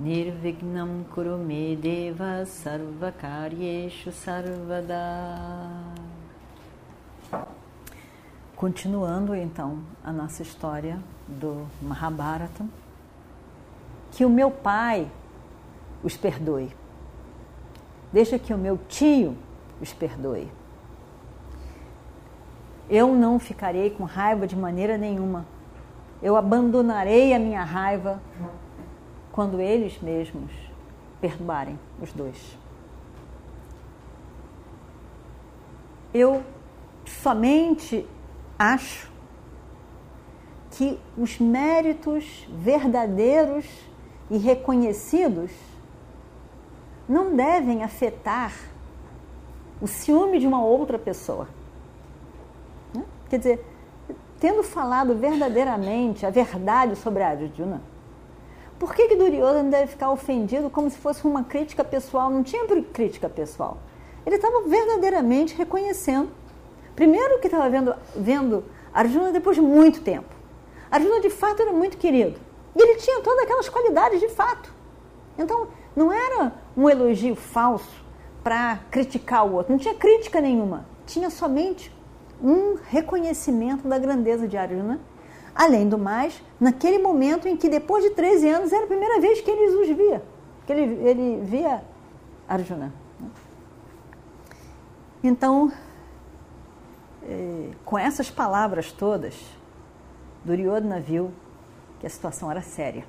Nirvignam Kurume Deva Sarvakaryeshu Sarvada Continuando então a nossa história do Mahabharata, que o meu pai os perdoe. Deixa que o meu tio os perdoe. Eu não ficarei com raiva de maneira nenhuma. Eu abandonarei a minha raiva quando eles mesmos perdoarem os dois. Eu somente acho que os méritos verdadeiros e reconhecidos não devem afetar o ciúme de uma outra pessoa. Né? Quer dizer, tendo falado verdadeiramente a verdade sobre a Arjuna, por que, que Duryodhana deve ficar ofendido como se fosse uma crítica pessoal? Não tinha crítica pessoal. Ele estava verdadeiramente reconhecendo Primeiro que estava vendo, vendo Arjuna depois de muito tempo. Arjuna de fato era muito querido. E ele tinha todas aquelas qualidades de fato. Então, não era um elogio falso para criticar o outro. Não tinha crítica nenhuma. Tinha somente um reconhecimento da grandeza de Arjuna. Além do mais, naquele momento em que depois de 13 anos era a primeira vez que ele os via. Que ele, ele via Arjuna. Então, é, com essas palavras todas, Duryodhana viu que a situação era séria.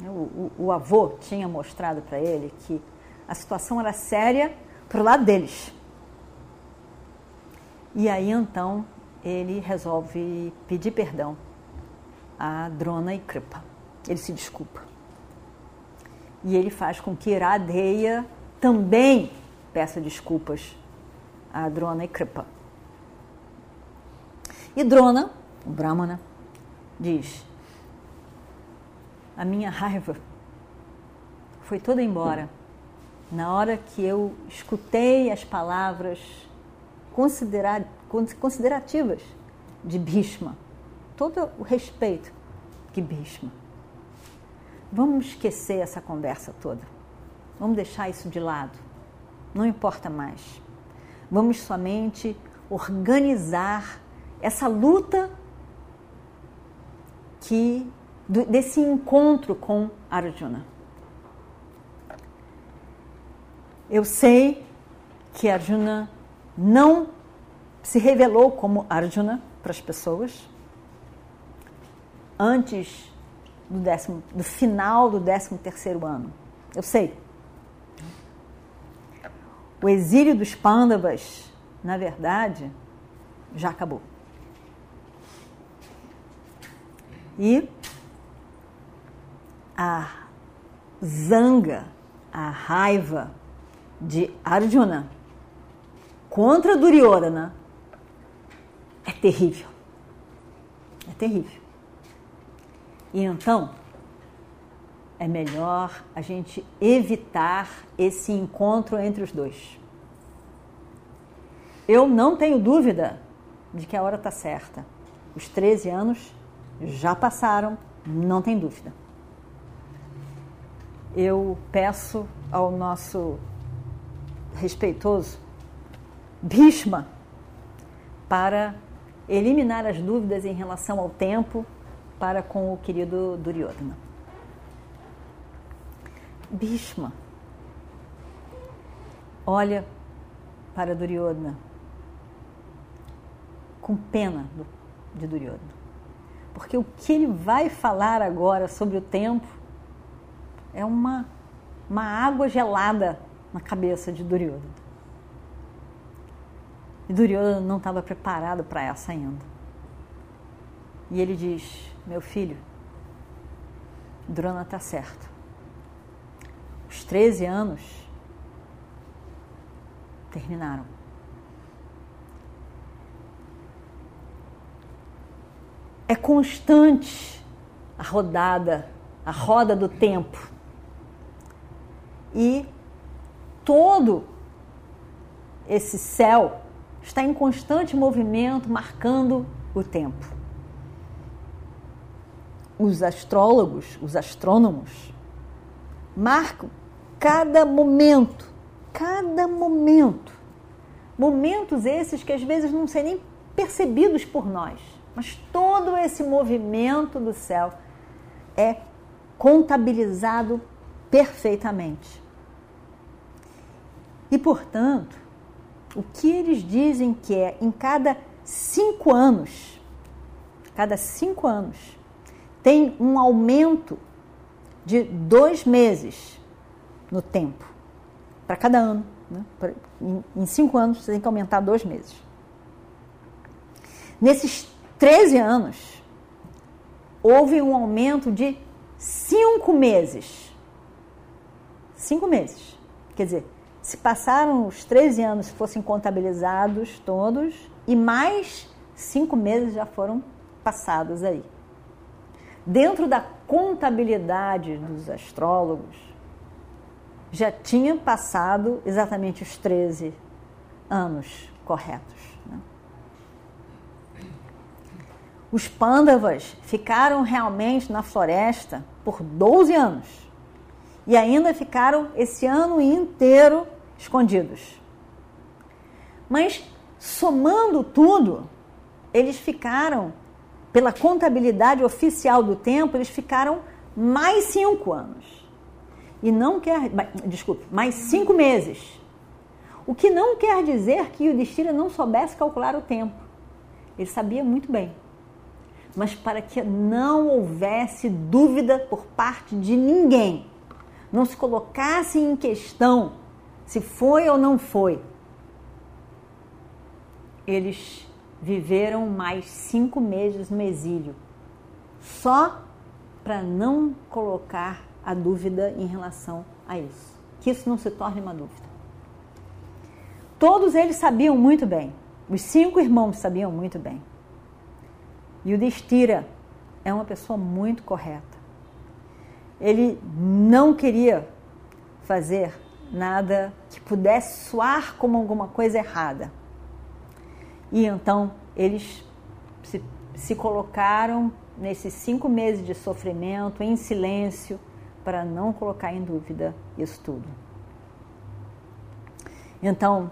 O, o, o avô tinha mostrado para ele que a situação era séria para o lado deles. E aí então ele resolve pedir perdão a Drona e Kripa. Ele se desculpa. E ele faz com que Iradeia também peça desculpas a Drona e Kripa. E Drona, o Brahmana, diz: A minha raiva foi toda embora na hora que eu escutei as palavras considerativas de Bhishma, todo o respeito que Bhishma. Vamos esquecer essa conversa toda. Vamos deixar isso de lado. Não importa mais. Vamos somente organizar essa luta que desse encontro com Arjuna. Eu sei que Arjuna não se revelou como Arjuna para as pessoas antes do, décimo, do final do 13 terceiro ano. Eu sei. O exílio dos Pandavas, na verdade, já acabou. E a zanga, a raiva de Arjuna contra Duryodhana é terrível. É terrível. E então, é melhor a gente evitar esse encontro entre os dois. Eu não tenho dúvida de que a hora está certa. Os 13 anos já passaram, não tem dúvida. Eu peço ao nosso respeitoso Bhishma para eliminar as dúvidas em relação ao tempo para com o querido Duryodhana. Bhishma olha para Duryodhana com pena de Duryodhana. Porque o que ele vai falar agora sobre o tempo é uma, uma água gelada na cabeça de Duryodhana. E Duryodhana não estava preparado para essa ainda. E ele diz: Meu filho, Drona está certo. Os 13 anos terminaram. É constante a rodada, a roda do tempo. E todo esse céu está em constante movimento, marcando o tempo. Os astrólogos, os astrônomos, marcam cada momento, cada momento. Momentos esses que às vezes não são nem percebidos por nós, mas todo esse movimento do céu é contabilizado perfeitamente. E, portanto, o que eles dizem que é em cada cinco anos, cada cinco anos, tem um aumento de dois meses no tempo, para cada ano. Né? Em, cinco anos, você tem que aumentar dois meses. Nesses 13 anos, houve um aumento de cinco meses. Cinco meses. Quer dizer, se passaram os 13 anos, fossem contabilizados todos, e mais cinco meses já foram passados aí. Dentro da contabilidade dos astrólogos, já tinha passado exatamente os 13 anos corretos. Né? Os pândavas ficaram realmente na floresta por 12 anos e ainda ficaram esse ano inteiro escondidos. Mas somando tudo, eles ficaram, pela contabilidade oficial do tempo, eles ficaram mais cinco anos. E não quer, desculpe, mais cinco meses. O que não quer dizer que o Destira não soubesse calcular o tempo. Ele sabia muito bem. Mas para que não houvesse dúvida por parte de ninguém, não se colocasse em questão se foi ou não foi. Eles viveram mais cinco meses no exílio, só para não colocar a dúvida em relação a isso, que isso não se torne uma dúvida. Todos eles sabiam muito bem, os cinco irmãos sabiam muito bem. E o Destira é uma pessoa muito correta. Ele não queria fazer nada que pudesse soar como alguma coisa errada. E então eles se, se colocaram nesses cinco meses de sofrimento em silêncio para não colocar em dúvida isso tudo. Então,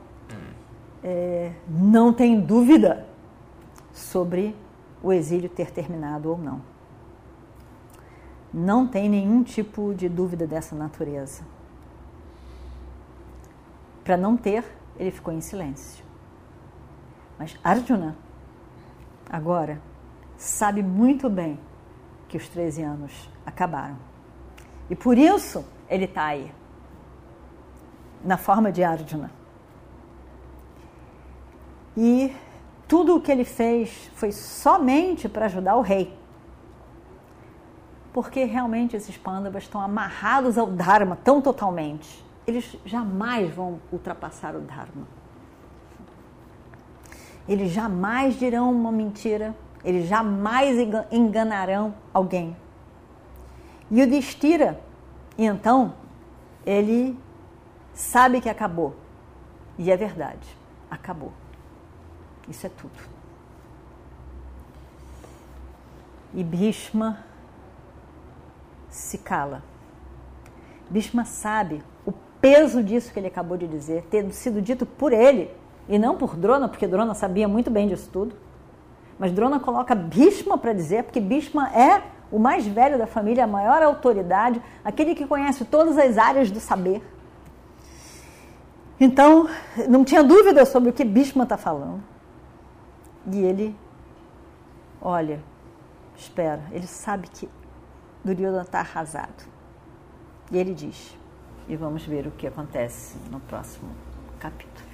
é, não tem dúvida sobre o exílio ter terminado ou não. Não tem nenhum tipo de dúvida dessa natureza. Para não ter, ele ficou em silêncio. Mas Arjuna, agora, sabe muito bem que os 13 anos acabaram. E por isso ele está aí, na forma de Arjuna. E tudo o que ele fez foi somente para ajudar o rei. Porque realmente esses pândavas estão amarrados ao Dharma tão totalmente eles jamais vão ultrapassar o Dharma. Eles jamais dirão uma mentira, eles jamais enganarão alguém. E o Destira, então, ele sabe que acabou. E é verdade, acabou. Isso é tudo. E Bhishma se cala. Bhishma sabe peso disso que ele acabou de dizer, ter sido dito por ele e não por Drona, porque Drona sabia muito bem disso tudo. Mas Drona coloca Bhishma para dizer, porque Bhishma é o mais velho da família, a maior autoridade, aquele que conhece todas as áreas do saber. Então, não tinha dúvida sobre o que Bhishma está falando. E ele, olha, espera, ele sabe que Duryodhana está arrasado. E ele diz: e vamos ver o que acontece no próximo capítulo.